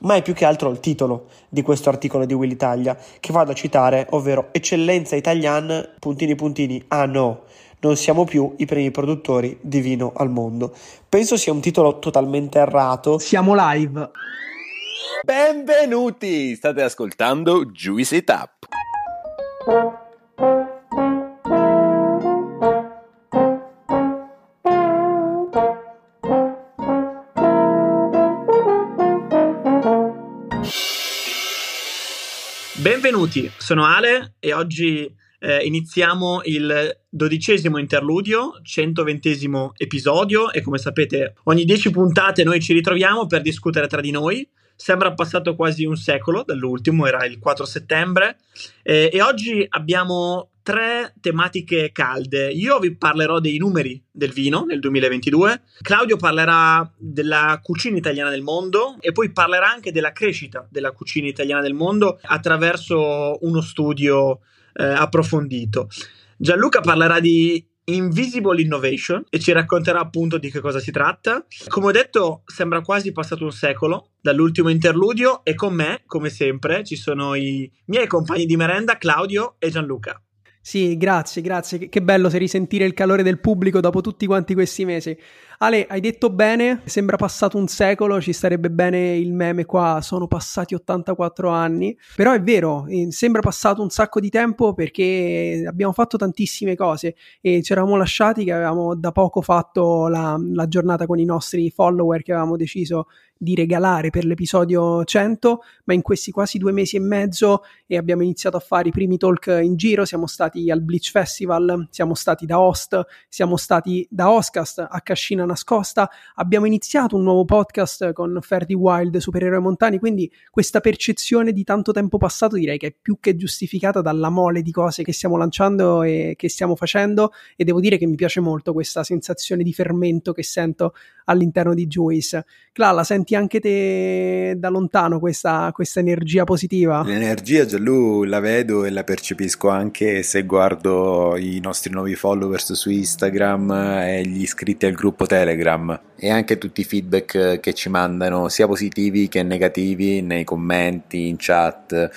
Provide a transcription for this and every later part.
ma è più che altro il titolo di questo articolo di Will Italia che vado a citare, ovvero Eccellenza Italian, puntini puntini, ah no, non siamo più i primi produttori di vino al mondo. Penso sia un titolo totalmente errato. Siamo live. Benvenuti! State ascoltando Juice It Benvenuti, sono Ale e oggi eh, iniziamo il dodicesimo interludio, 120 episodio e come sapete ogni 10 puntate noi ci ritroviamo per discutere tra di noi. Sembra passato quasi un secolo dall'ultimo, era il 4 settembre eh, e oggi abbiamo tre tematiche calde. Io vi parlerò dei numeri del vino nel 2022, Claudio parlerà della cucina italiana del mondo e poi parlerà anche della crescita della cucina italiana del mondo attraverso uno studio eh, approfondito. Gianluca parlerà di Invisible Innovation e ci racconterà appunto di che cosa si tratta. Come ho detto, sembra quasi passato un secolo dall'ultimo interludio e con me, come sempre, ci sono i miei compagni di merenda Claudio e Gianluca. Sì, grazie, grazie. Che bello se risentire il calore del pubblico dopo tutti quanti questi mesi. Ale, hai detto bene, sembra passato un secolo, ci starebbe bene il meme qua, sono passati 84 anni, però è vero, eh, sembra passato un sacco di tempo perché abbiamo fatto tantissime cose e ci eravamo lasciati che avevamo da poco fatto la, la giornata con i nostri follower che avevamo deciso di regalare per l'episodio 100, ma in questi quasi due mesi e mezzo e abbiamo iniziato a fare i primi talk in giro, siamo stati al Bleach Festival, siamo stati da host, siamo stati da Oscast a Cascina nascosta. Abbiamo iniziato un nuovo podcast con Ferdi Wild, Supereroi Montani, quindi questa percezione di tanto tempo passato direi che è più che giustificata dalla mole di cose che stiamo lanciando e che stiamo facendo e devo dire che mi piace molto questa sensazione di fermento che sento all'interno di Juice. Cla, la senti anche te da lontano questa, questa energia positiva? L'energia Gianlu la vedo e la percepisco anche se guardo i nostri nuovi followers su Instagram e gli iscritti al gruppo Telegram e anche tutti i feedback che ci mandano sia positivi che negativi nei commenti, in chat.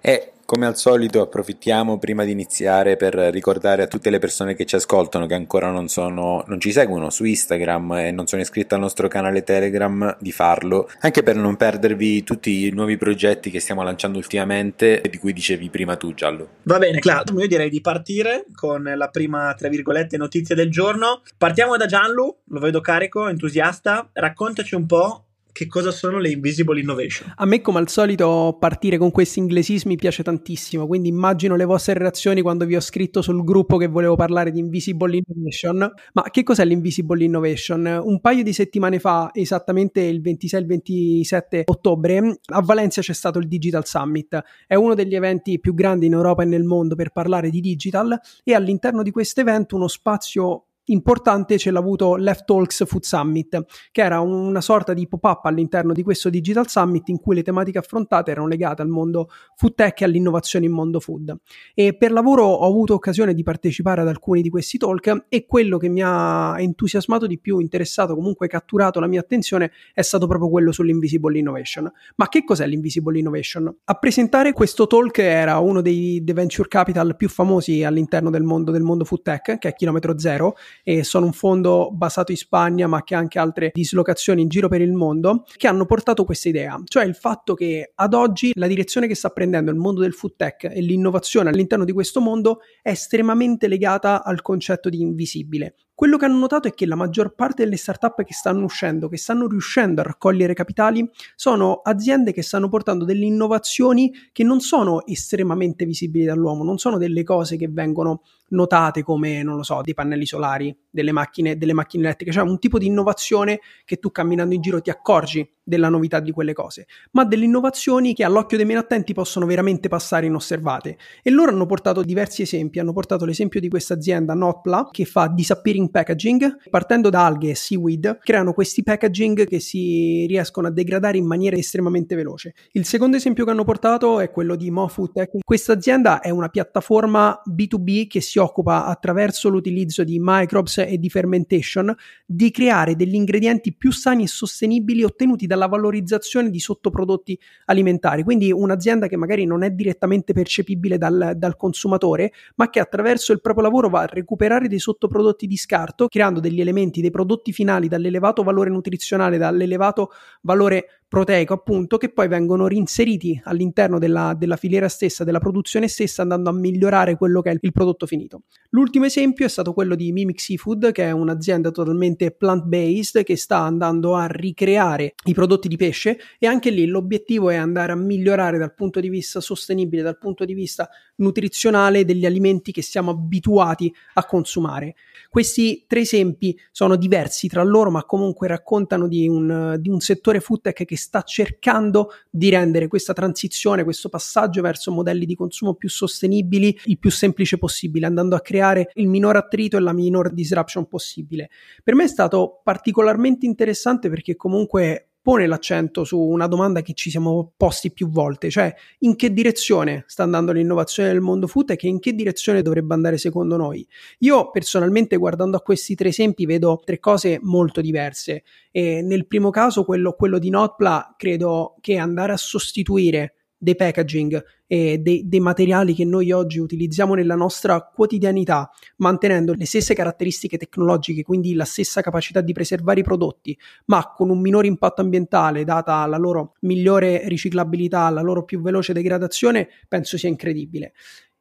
E come al solito approfittiamo prima di iniziare per ricordare a tutte le persone che ci ascoltano che ancora non, sono, non ci seguono su Instagram e non sono iscritte al nostro canale Telegram di farlo, anche per non perdervi tutti i nuovi progetti che stiamo lanciando ultimamente e di cui dicevi prima tu Giallo. Va bene Claudio, io direi di partire con la prima, tra virgolette, notizia del giorno. Partiamo da Gianlu, lo vedo carico, entusiasta, raccontaci un po' che cosa sono le Invisible Innovation. A me, come al solito, partire con questi inglesismi piace tantissimo, quindi immagino le vostre reazioni quando vi ho scritto sul gruppo che volevo parlare di Invisible Innovation. Ma che cos'è l'Invisible Innovation? Un paio di settimane fa, esattamente il 26-27 ottobre, a Valencia c'è stato il Digital Summit. È uno degli eventi più grandi in Europa e nel mondo per parlare di digital e all'interno di questo evento uno spazio importante ce l'ha avuto Left Talks Food Summit, che era una sorta di pop-up all'interno di questo Digital Summit in cui le tematiche affrontate erano legate al mondo food tech e all'innovazione in mondo food. E per lavoro ho avuto occasione di partecipare ad alcuni di questi talk e quello che mi ha entusiasmato di più, interessato, comunque catturato la mia attenzione è stato proprio quello sull'Invisible Innovation. Ma che cos'è l'Invisible Innovation? A presentare questo talk era uno dei, dei venture capital più famosi all'interno del mondo del mondo food tech, che è Chilometro Zero, e sono un fondo basato in Spagna ma che ha anche altre dislocazioni in giro per il mondo che hanno portato questa idea, cioè il fatto che ad oggi la direzione che sta prendendo il mondo del food tech e l'innovazione all'interno di questo mondo è estremamente legata al concetto di invisibile, quello che hanno notato è che la maggior parte delle startup che stanno uscendo, che stanno riuscendo a raccogliere capitali, sono aziende che stanno portando delle innovazioni che non sono estremamente visibili dall'uomo, non sono delle cose che vengono notate come, non lo so, dei pannelli solari, delle macchine, delle macchine elettriche, cioè un tipo di innovazione che tu camminando in giro ti accorgi della novità di quelle cose, ma delle innovazioni che all'occhio dei meno attenti possono veramente passare inosservate. E loro hanno portato diversi esempi, hanno portato l'esempio di questa azienda Notpla che fa disappearing green packaging, partendo da alghe e seaweed, creano questi packaging che si riescono a degradare in maniera estremamente veloce. Il secondo esempio che hanno portato è quello di Mofood Tech. Questa azienda è una piattaforma B2B che si occupa attraverso l'utilizzo di microbes e di fermentation di creare degli ingredienti più sani e sostenibili ottenuti dalla valorizzazione di sottoprodotti alimentari. Quindi un'azienda che magari non è direttamente percepibile dal, dal consumatore, ma che attraverso il proprio lavoro va a recuperare dei sottoprodotti di scarto, creando degli elementi, dei prodotti finali dall'elevato valore nutrizionale, dall'elevato valore proteico, appunto, che poi vengono reinseriti all'interno della, della, filiera stessa, della produzione stessa, andando a migliorare quello che è il prodotto finito. L'ultimo esempio è stato quello di Mimic Seafood, che è un'azienda totalmente plant-based che sta andando a ricreare i prodotti di pesce e anche lì l'obiettivo è andare a migliorare dal punto di vista sostenibile, dal punto di vista nutrizionale degli alimenti che siamo abituati a consumare. Questi tre esempi sono diversi tra loro, ma comunque raccontano di un, di un settore food tech che sta cercando di rendere questa transizione, questo passaggio verso modelli di consumo più sostenibili il più semplice possibile, andando a creare il minor attrito e la minor disruption possibile. Per me è stato particolarmente interessante perché comunque pone l'accento su una domanda che ci siamo posti più volte, cioè in che direzione sta andando l'innovazione del mondo food e che in che direzione dovrebbe andare secondo noi. Io personalmente guardando a questi tre esempi vedo tre cose molto diverse e nel primo caso quello, quello di Notpla credo che andare a sostituire dei packaging e dei, dei, materiali che noi oggi utilizziamo nella nostra quotidianità, mantenendo le stesse caratteristiche tecnologiche, quindi la stessa capacità di preservare i prodotti, ma con un minore impatto ambientale, data la loro migliore riciclabilità, la loro più veloce degradazione, penso sia incredibile.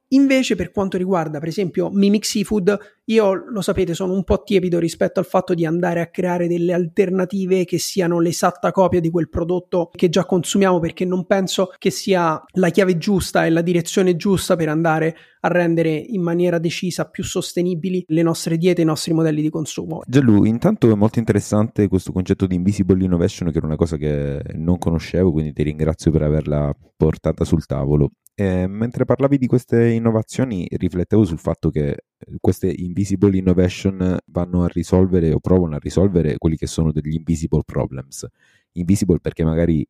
Invece, per quanto riguarda, per esempio, Mimic Seafood, io lo sapete, sono un po' tiepido rispetto al fatto di andare a creare delle alternative che siano l'esatta copia di quel prodotto che già consumiamo, perché non penso che sia la chiave giusta e la direzione giusta per andare a rendere in maniera decisa più sostenibili le nostre diete i nostri modelli di consumo. Gianlu, intanto è molto interessante questo concetto di invisible innovation, che era una cosa che non conoscevo, quindi ti ringrazio per averla portata sul tavolo. E mentre parlavi di queste innovazioni, riflettevo sul fatto che eh, queste invisible innovation vanno a risolvere o provano a risolvere quelli che sono degli invisible problems. Invisible perché magari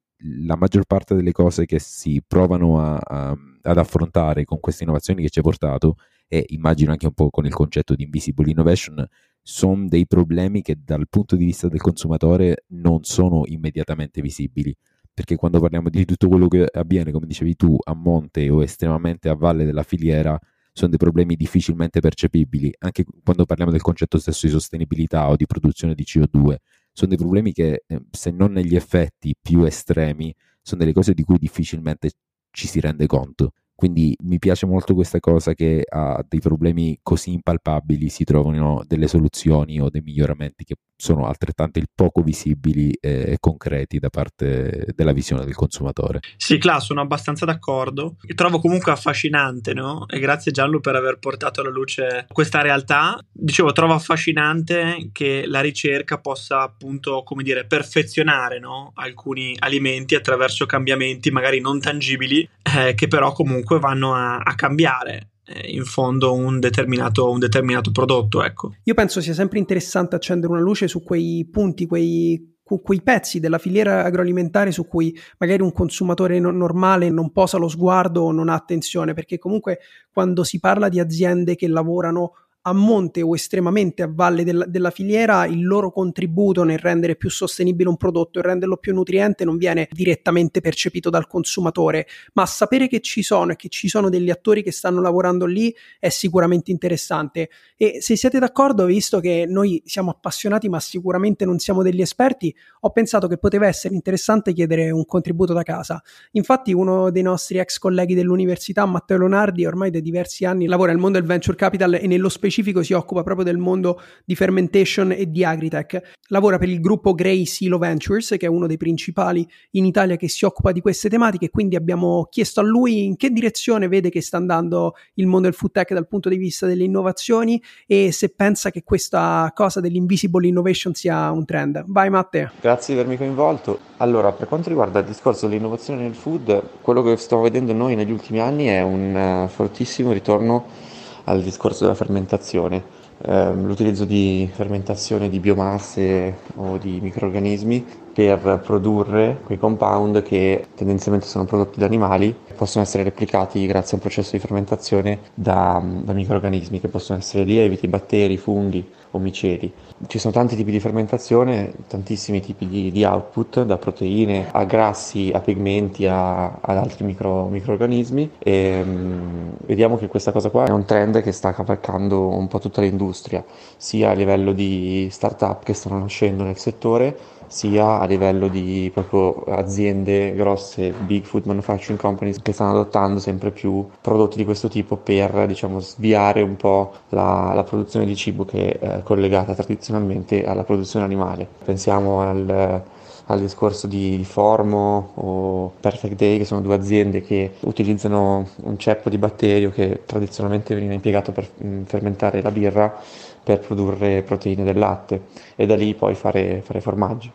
la maggior parte delle cose che si provano a, a, ad affrontare con queste innovazioni che ci hai portato, e immagino anche un po' con il concetto di invisible innovation, sono dei problemi che dal punto di vista del consumatore non sono immediatamente visibili perché quando parliamo di tutto quello che avviene, come dicevi tu, a monte o estremamente a valle della filiera, sono dei problemi difficilmente percepibili, anche quando parliamo del concetto stesso di sostenibilità o di produzione di CO2, sono dei problemi che, eh, se non negli effetti più estremi, sono delle cose di cui difficilmente ci si rende conto. Quindi mi piace molto questa cosa che a dei problemi così impalpabili si trovano delle soluzioni o dei miglioramenti che sono altrettanto poco visibili e concreti da parte della visione del consumatore. Sì, Cla, sono abbastanza d'accordo. Trovo comunque affascinante, no? E grazie Gianlu per aver portato alla luce questa realtà. Dicevo, trovo affascinante che la ricerca possa appunto, come dire, perfezionare no? alcuni alimenti attraverso cambiamenti magari non tangibili, eh, che però comunque vanno a, a cambiare eh, in fondo un determinato, un determinato prodotto. Ecco. Io penso sia sempre interessante accendere una luce su quei punti, quei quei pezzi della filiera agroalimentare su cui magari un consumatore no- normale non posa lo sguardo o non ha attenzione, perché comunque quando si parla di aziende che lavorano a monte o estremamente a valle del, della filiera il loro contributo nel rendere più sostenibile un prodotto e renderlo più nutriente non viene direttamente percepito dal consumatore, ma sapere che ci sono e che ci sono degli attori che stanno lavorando lì è sicuramente interessante. E se siete d'accordo, visto che noi siamo appassionati ma sicuramente non siamo degli esperti, ho pensato che poteva essere interessante chiedere un contributo da casa. Infatti uno dei nostri ex colleghi dell'università, Matteo Leonardi, ormai da diversi anni lavora nel mondo del venture capital e nello specifico specifico si occupa proprio del mondo di fermentation e di agritech. Lavora per il gruppo Grey Silo Ventures, che è uno dei principali in Italia che si occupa di queste tematiche, quindi abbiamo chiesto a lui in che direzione vede che sta andando il mondo del food tech dal punto di vista delle innovazioni e se pensa che questa cosa dell'invisible innovation sia un trend. Vai Matteo. Grazie di avermi coinvolto. Allora, per quanto riguarda il discorso dell'innovazione nel food, quello che stiamo vedendo noi negli ultimi anni è un uh, fortissimo ritorno al discorso della fermentazione. eh, l'utilizzo di fermentazione di biomasse o di microrganismi per produrre quei compound che tendenzialmente sono prodotti da animali e possono essere replicati grazie a un processo di fermentazione da, da microrganismi che possono essere lieviti, batteri, funghi o miceli. Ci sono tanti tipi di fermentazione, tantissimi tipi di, di output, da proteine a grassi, a pigmenti, a, ad altri micro, microorganismi e um, vediamo che questa cosa qua è un trend che sta cavalcando un po' tutta l'industria, sia a livello di start-up che stanno nascendo nel settore, sia a livello di proprio aziende grosse, big food manufacturing companies che stanno adottando sempre più prodotti di questo tipo per diciamo sviare un po' la, la produzione di cibo che è collegata tradizionalmente alla produzione animale. Pensiamo al al discorso di Formo o Perfect Day, che sono due aziende che utilizzano un ceppo di batterio che tradizionalmente veniva impiegato per mm, fermentare la birra per produrre proteine del latte e da lì poi fare, fare formaggi.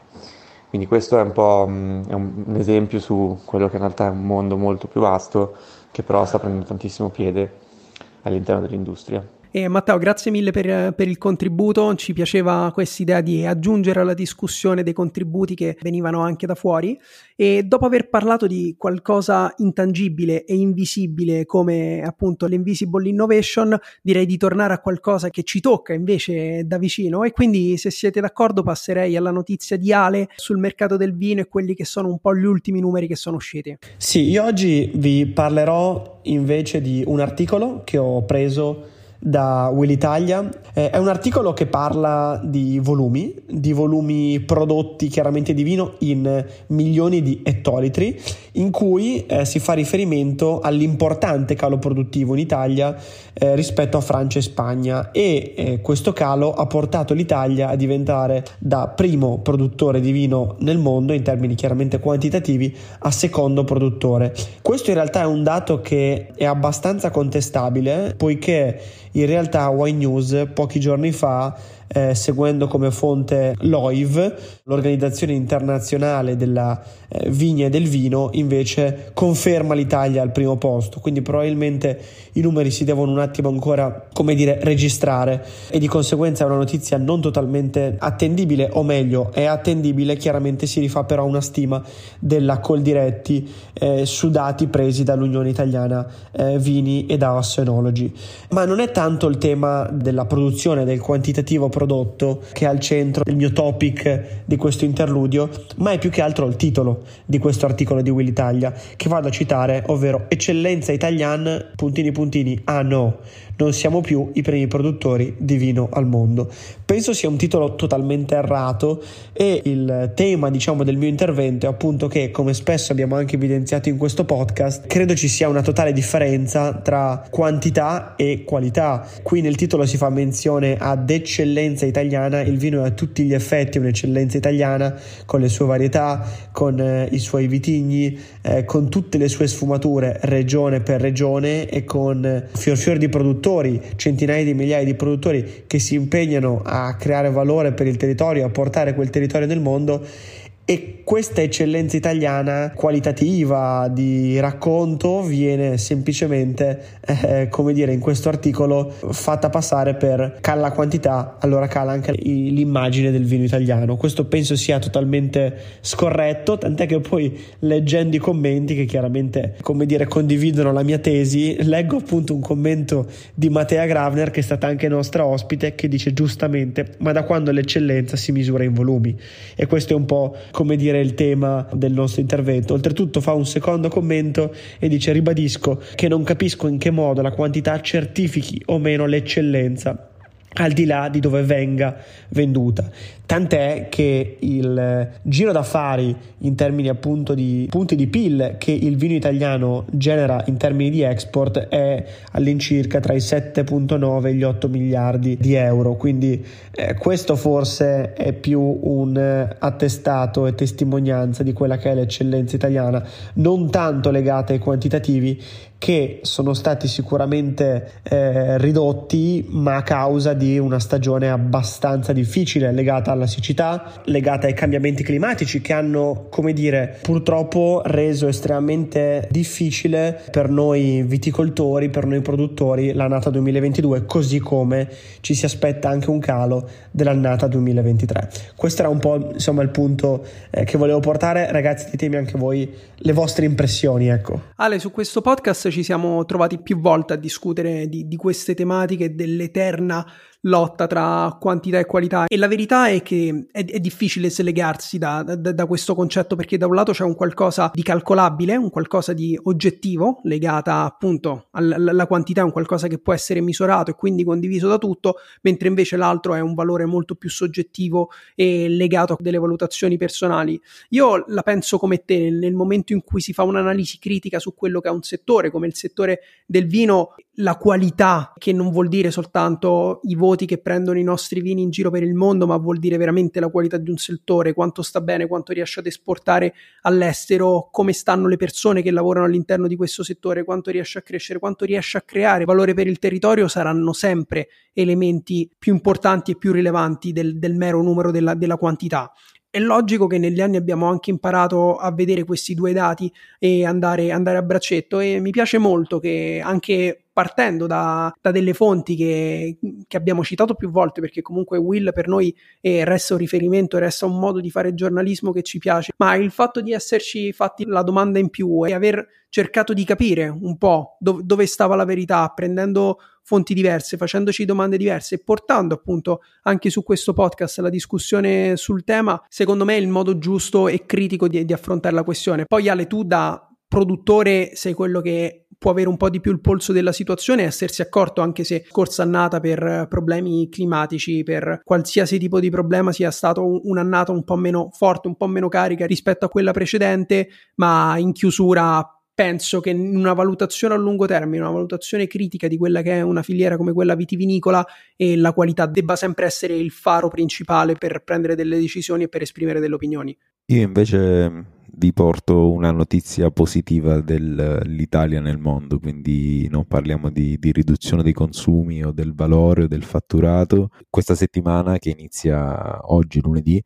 Quindi questo è un po' mm, è un, un esempio su quello che in realtà è un mondo molto più vasto che però sta prendendo tantissimo piede all'interno dell'industria. E Matteo, grazie mille per, per il contributo. Ci piaceva questa idea di aggiungere alla discussione dei contributi che venivano anche da fuori. E dopo aver parlato di qualcosa intangibile e invisibile come appunto l'Invisible Innovation, direi di tornare a qualcosa che ci tocca invece da vicino. E quindi, se siete d'accordo, passerei alla notizia di Ale sul mercato del vino e quelli che sono un po' gli ultimi numeri che sono usciti. Sì, io oggi vi parlerò invece di un articolo che ho preso da Will Italia. Eh, è un articolo che parla di volumi, di volumi prodotti chiaramente di vino in milioni di ettolitri, in cui eh, si fa riferimento all'importante calo produttivo in Italia eh, rispetto a Francia e Spagna e eh, questo calo ha portato l'Italia a diventare da primo produttore di vino nel mondo in termini chiaramente quantitativi a secondo produttore. Questo in realtà è un dato che è abbastanza contestabile poiché in realtà Wine News pochi giorni fa eh, seguendo come fonte l'OIV, l'organizzazione internazionale della eh, vigna e del vino, invece conferma l'Italia al primo posto, quindi probabilmente i numeri si devono un attimo ancora, come dire, registrare e di conseguenza è una notizia non totalmente attendibile, o meglio, è attendibile, chiaramente si rifà però una stima della Coldiretti eh, su dati presi dall'Unione Italiana eh, Vini e da Assenology. Ma non è tanto il tema della produzione, del quantitativo prodotto che è al centro del mio topic di questo interludio, ma è più che altro il titolo di questo articolo di Will Italia che vado a citare, ovvero Eccellenza Italian, puntini puntini, ah no, non siamo più i primi produttori di vino al mondo. Penso sia un titolo totalmente errato e il tema, diciamo, del mio intervento è appunto che, come spesso abbiamo anche evidenziato in questo podcast, credo ci sia una totale differenza tra quantità e qualità. Qui nel titolo si fa menzione ad eccellenza italiana, il vino è a tutti gli effetti un'eccellenza italiana con le sue varietà, con eh, i suoi vitigni, eh, con tutte le sue sfumature regione per regione e con fior fior di produttori produttori, centinaia di migliaia di produttori che si impegnano a creare valore per il territorio, a portare quel territorio nel mondo e questa eccellenza italiana qualitativa di racconto viene semplicemente, eh, come dire, in questo articolo fatta passare per cala quantità, allora cala anche l'immagine del vino italiano. Questo penso sia totalmente scorretto, tant'è che poi leggendo i commenti che chiaramente, come dire, condividono la mia tesi, leggo appunto un commento di Matea Gravner che è stata anche nostra ospite che dice giustamente, ma da quando l'eccellenza si misura in volumi? E questo è un po' come dire il tema del nostro intervento. Oltretutto fa un secondo commento e dice ribadisco che non capisco in che modo la quantità certifichi o meno l'eccellenza al di là di dove venga venduta. Tant'è che il giro d'affari in termini appunto di punti di PIL che il vino italiano genera in termini di export è all'incirca tra i 7.9 e gli 8 miliardi di euro. Quindi eh, questo forse è più un attestato e testimonianza di quella che è l'eccellenza italiana, non tanto legata ai quantitativi che sono stati sicuramente eh, ridotti ma a causa di una stagione abbastanza difficile legata alla siccità, legata ai cambiamenti climatici che hanno, come dire, purtroppo reso estremamente difficile per noi viticoltori, per noi produttori l'annata 2022, così come ci si aspetta anche un calo dell'annata 2023. Questo era un po' insomma il punto eh, che volevo portare, ragazzi, ditemi anche voi le vostre impressioni, ecco. Ale, su questo podcast ci siamo trovati più volte a discutere di, di queste tematiche dell'eterna lotta tra quantità e qualità e la verità è che è, è difficile slegarsi da, da, da, questo concetto perché da un lato c'è un qualcosa di calcolabile, un qualcosa di oggettivo legata appunto alla quantità, un qualcosa che può essere misurato e quindi condiviso da tutto, mentre invece l'altro è un valore molto più soggettivo e legato a delle valutazioni personali. Io la penso come te, nel momento in cui si fa un'analisi critica su quello che è un settore, come il settore del vino, la qualità, che non vuol dire soltanto i voti che prendono i nostri vini in giro per il mondo, ma vuol dire veramente la qualità di un settore, quanto sta bene, quanto riesce ad esportare all'estero, come stanno le persone che lavorano all'interno di questo settore, quanto riesce a crescere, quanto riesce a creare valore per il territorio, saranno sempre elementi più importanti e più rilevanti del, del mero numero della, della quantità. È logico che negli anni abbiamo anche imparato a vedere questi due dati e andare, andare a braccetto e mi piace molto che anche partendo da, da delle fonti che, che, abbiamo citato più volte, perché comunque Will per noi eh, resta un riferimento, resta un modo di fare giornalismo che ci piace, ma il fatto di esserci fatti la domanda in più e aver cercato di capire un po' dove, dove stava la verità, prendendo fonti diverse, facendoci domande diverse e portando appunto anche su questo podcast la discussione sul tema, secondo me è il modo giusto e critico di, di affrontare la questione. Poi Ale, tu da produttore sei quello che può avere un po' di più il polso della situazione e essersi accorto anche se scorsa annata per problemi climatici, per qualsiasi tipo di problema sia stato un'annata un po' meno forte, un po' meno carica rispetto a quella precedente, ma in chiusura penso che in una valutazione a lungo termine, una valutazione critica di quella che è una filiera come quella vitivinicola e la qualità debba sempre essere il faro principale per prendere delle decisioni e per esprimere delle opinioni. Io invece vi porto una notizia positiva dell'Italia nel mondo, quindi non parliamo di, di, riduzione dei consumi o del valore o del fatturato. Questa settimana che inizia oggi lunedì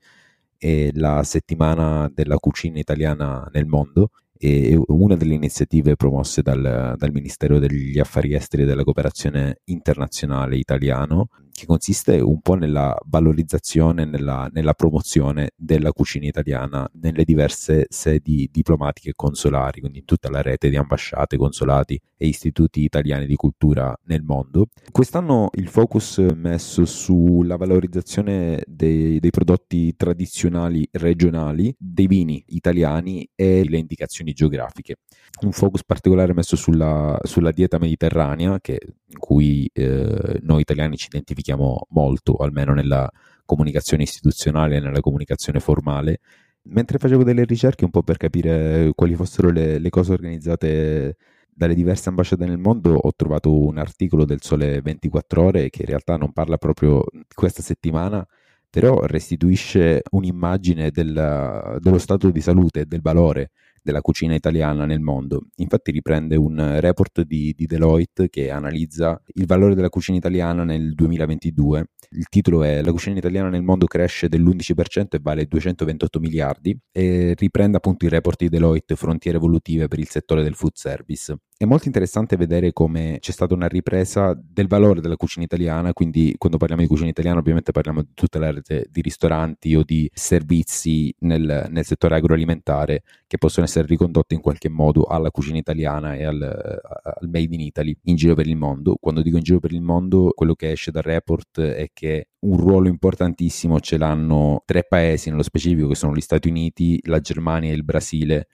è la settimana della cucina italiana nel mondo e una delle iniziative promosse dal, dal, Ministero degli Affari Esteri e della Cooperazione Internazionale italiano, che consiste un po' nella valorizzazione, nella, nella promozione della cucina italiana nelle diverse sedi diplomatiche e consolari, quindi in tutta la rete di ambasciate, consolati e istituti italiani di cultura nel mondo. Quest'anno il focus è messo sulla valorizzazione dei, dei prodotti tradizionali regionali, dei vini italiani e le indicazioni geografiche. Un focus particolare messo sulla, sulla dieta mediterranea, che, in cui eh, noi italiani ci identifichiamo molto, almeno nella comunicazione istituzionale e nella comunicazione formale. Mentre facevo delle ricerche un po' per capire quali fossero le, le cose organizzate dalle diverse ambasciate nel mondo ho trovato un articolo del Sole 24 Ore che in realtà non parla proprio di questa settimana, però restituisce un'immagine del, dello stato di salute e del valore della cucina italiana nel mondo. Infatti riprende un report di, di, Deloitte che analizza il valore della cucina italiana nel 2022. Il titolo è La cucina italiana nel mondo cresce dell'11% e vale 228 miliardi e riprende appunto il report di Deloitte Frontiere evolutive per il settore del food service. È molto interessante vedere come c'è stata una ripresa del valore della cucina italiana, quindi quando parliamo di cucina italiana ovviamente parliamo di tutta la rete di ristoranti o di servizi nel, nel settore agroalimentare che possono essere ricondotti in qualche modo alla cucina italiana e al, al made in Italy in giro per il mondo. Quando dico in giro per il mondo, quello che esce dal report è che un ruolo importantissimo ce l'hanno tre paesi nello specifico che sono gli Stati Uniti, la Germania e il Brasile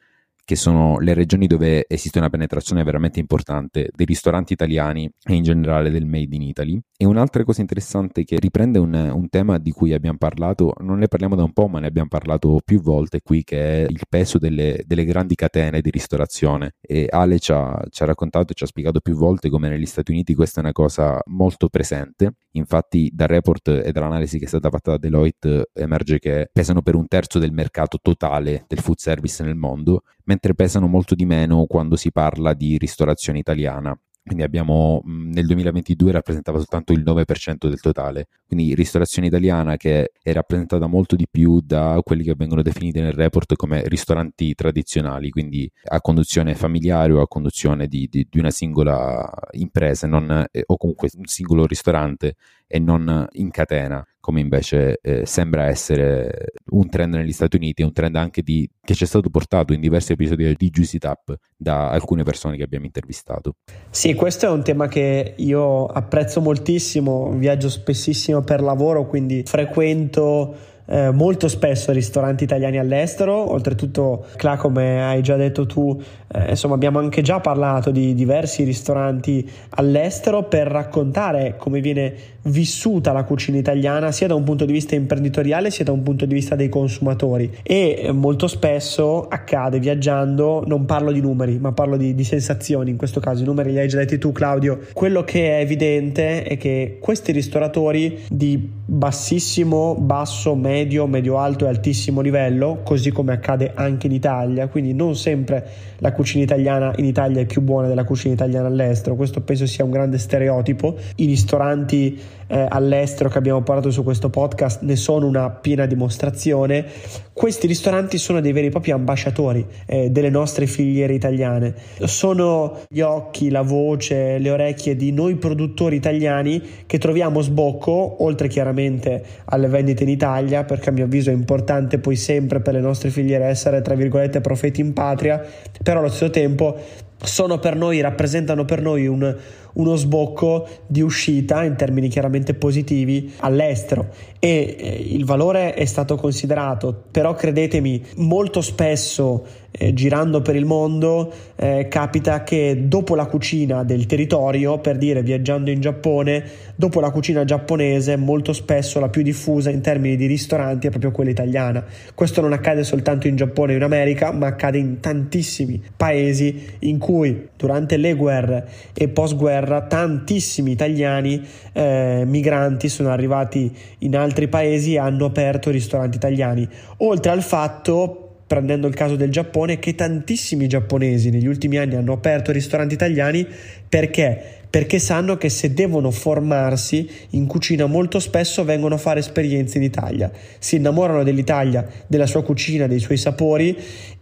che sono le regioni dove esiste una penetrazione veramente importante dei ristoranti italiani e in generale del Made in Italy. E un'altra cosa interessante che riprende un, un, tema di cui abbiamo parlato, non ne parliamo da un po', ma ne abbiamo parlato più volte qui, che è il peso delle, delle grandi catene di ristorazione. E Ale ci ha, ci ha raccontato e ci ha spiegato più volte come negli Stati Uniti questa è una cosa molto presente. Infatti dal report e dall'analisi che è stata fatta da Deloitte emerge che pesano per un terzo del mercato totale del food service nel mondo, mentre pesano molto di meno quando si parla di ristorazione italiana. quindi abbiamo nel 2022 rappresentava soltanto il 9% del totale, quindi ristorazione italiana che è rappresentata molto di più da quelli che vengono definiti nel report come ristoranti tradizionali, quindi a conduzione familiare o a conduzione di, di, di una singola impresa non, eh, o comunque un singolo ristorante e non in catena come invece eh, sembra essere un trend negli Stati Uniti, un trend anche di, che ci è stato portato in diversi episodi di Juicy Tap da alcune persone che abbiamo intervistato. Sì, questo è un tema che io apprezzo moltissimo, viaggio spessissimo per lavoro, quindi frequento eh, molto spesso ristoranti italiani all'estero, oltretutto, Cla, come hai già detto tu, eh, insomma abbiamo anche già parlato di diversi ristoranti all'estero per raccontare come viene vissuta la cucina italiana sia da un punto di vista imprenditoriale sia da un punto di vista dei consumatori. E eh, molto spesso accade viaggiando, non parlo di numeri ma parlo di, di sensazioni, in questo caso. I numeri li hai già detti tu Claudio, quello che è evidente è che questi ristoratori di bassissimo, basso, medio medio, medio-alto e altissimo livello, così come accade anche in Italia, quindi non sempre la cucina italiana in Italia è più buona della cucina italiana all'estero, questo penso sia un grande stereotipo. I ristoranti eh, all'estero che abbiamo parlato su questo podcast ne sono una piena dimostrazione. Questi ristoranti sono dei veri e propri ambasciatori eh, delle nostre filiere italiane, sono gli occhi, la voce, le orecchie di noi produttori italiani che troviamo sbocco, oltre chiaramente alle vendite in Italia, perché a mio avviso è importante poi sempre per le nostre filiere essere tra virgolette profeti in patria, però allo stesso tempo sono per noi, rappresentano per noi un, uno sbocco di uscita in termini chiaramente positivi all'estero e eh, il valore è stato considerato, però credetemi, molto spesso eh, girando per il mondo eh, capita che dopo la cucina del territorio, per dire viaggiando in Giappone, dopo la cucina giapponese molto spesso la più diffusa in termini di ristoranti è proprio quella italiana. Questo non accade soltanto in Giappone e in America, ma accade in tantissimi paesi in cui durante le guerre e post guerra tantissimi italiani eh, migranti sono arrivati in altri paesi e hanno aperto ristoranti italiani. Oltre al fatto prendendo il caso del Giappone, che tantissimi giapponesi negli ultimi anni hanno aperto ristoranti italiani perché? Perché sanno che se devono formarsi in cucina molto spesso vengono a fare esperienze in Italia, si innamorano dell'Italia, della sua cucina, dei suoi sapori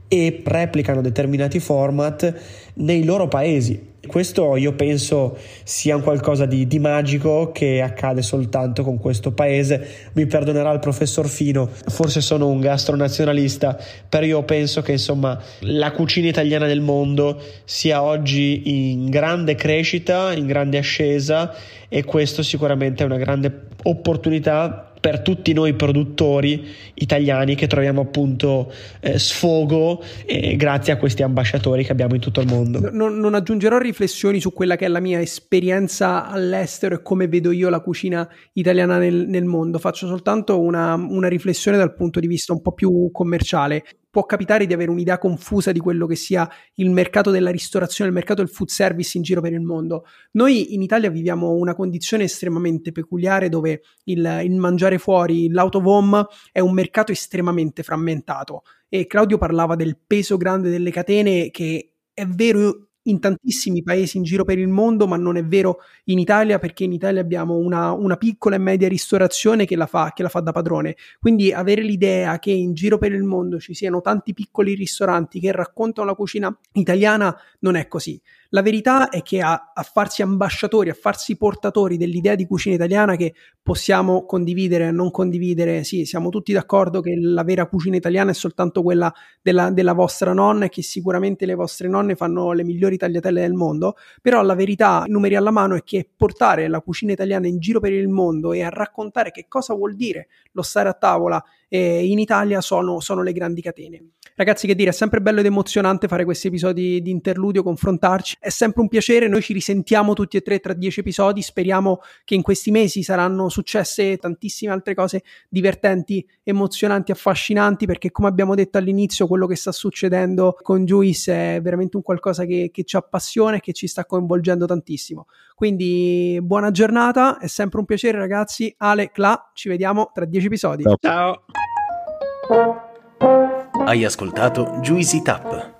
e replicano determinati format nei loro paesi. Questo io penso sia un qualcosa di, di, magico che accade soltanto con questo paese. Mi perdonerà il professor Fino, forse sono un gastronazionalista, però io penso che insomma la cucina italiana del mondo sia oggi in grande crescita, in grande ascesa e questo sicuramente è una grande opportunità per tutti noi produttori italiani che troviamo appunto eh, sfogo eh, grazie a questi ambasciatori che abbiamo in tutto il mondo. Non, non, aggiungerò riflessioni su quella che è la mia esperienza all'estero e come vedo io la cucina italiana nel, nel mondo, faccio soltanto una, una riflessione dal punto di vista un po' più commerciale può capitare di avere un'idea confusa di quello che sia il mercato della ristorazione, il mercato del food service in giro per il mondo. Noi in Italia viviamo una condizione estremamente peculiare dove il, il mangiare fuori, l'autovom è un mercato estremamente frammentato e Claudio parlava del peso grande delle catene che è vero in tantissimi paesi in giro per il mondo, ma non è vero in Italia perché in Italia abbiamo una, una piccola e media ristorazione che la, fa, che la fa da padrone. Quindi avere l'idea che in giro per il mondo ci siano tanti piccoli ristoranti che raccontano la cucina italiana non è così. La verità è che a, a, farsi ambasciatori, a farsi portatori dell'idea di cucina italiana che possiamo condividere e non condividere, sì, siamo tutti d'accordo che la vera cucina italiana è soltanto quella della, della vostra nonna e che sicuramente le vostre nonne fanno le migliori tagliatelle del mondo, però la verità, numeri alla mano, è che portare la cucina italiana in giro per il mondo e a raccontare che cosa vuol dire lo stare a tavola eh, in Italia sono, sono le grandi catene. Ragazzi, che dire, è sempre bello ed emozionante fare questi episodi di interludio, confrontarci. È sempre un piacere. Noi ci risentiamo tutti e tre tra dieci episodi. Speriamo che in questi mesi saranno successe tantissime altre cose divertenti, emozionanti, affascinanti. Perché, come abbiamo detto all'inizio, quello che sta succedendo con Juice è veramente un qualcosa che, che ci appassiona e che ci sta coinvolgendo tantissimo. Quindi, buona giornata. È sempre un piacere, ragazzi. Ale, Cla, ci vediamo tra dieci episodi. Ciao. Hai ascoltato Juicy Tap,